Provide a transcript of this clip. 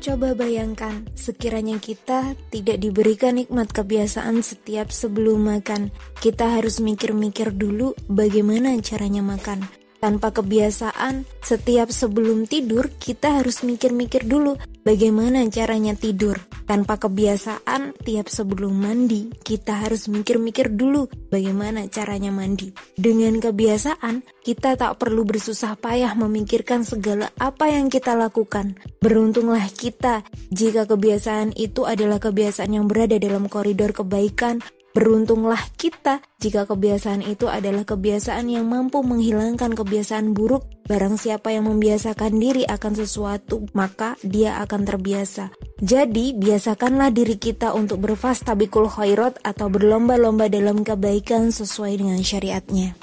Coba bayangkan, sekiranya kita tidak diberikan nikmat kebiasaan setiap sebelum makan, kita harus mikir-mikir dulu bagaimana caranya makan. Tanpa kebiasaan, setiap sebelum tidur kita harus mikir-mikir dulu bagaimana caranya tidur. Tanpa kebiasaan, tiap sebelum mandi kita harus mikir-mikir dulu bagaimana caranya mandi. Dengan kebiasaan, kita tak perlu bersusah payah memikirkan segala apa yang kita lakukan. Beruntunglah kita jika kebiasaan itu adalah kebiasaan yang berada dalam koridor kebaikan Beruntunglah kita jika kebiasaan itu adalah kebiasaan yang mampu menghilangkan kebiasaan buruk. Barang siapa yang membiasakan diri akan sesuatu, maka dia akan terbiasa. Jadi, biasakanlah diri kita untuk berfastabikul khairat atau berlomba-lomba dalam kebaikan sesuai dengan syariatnya.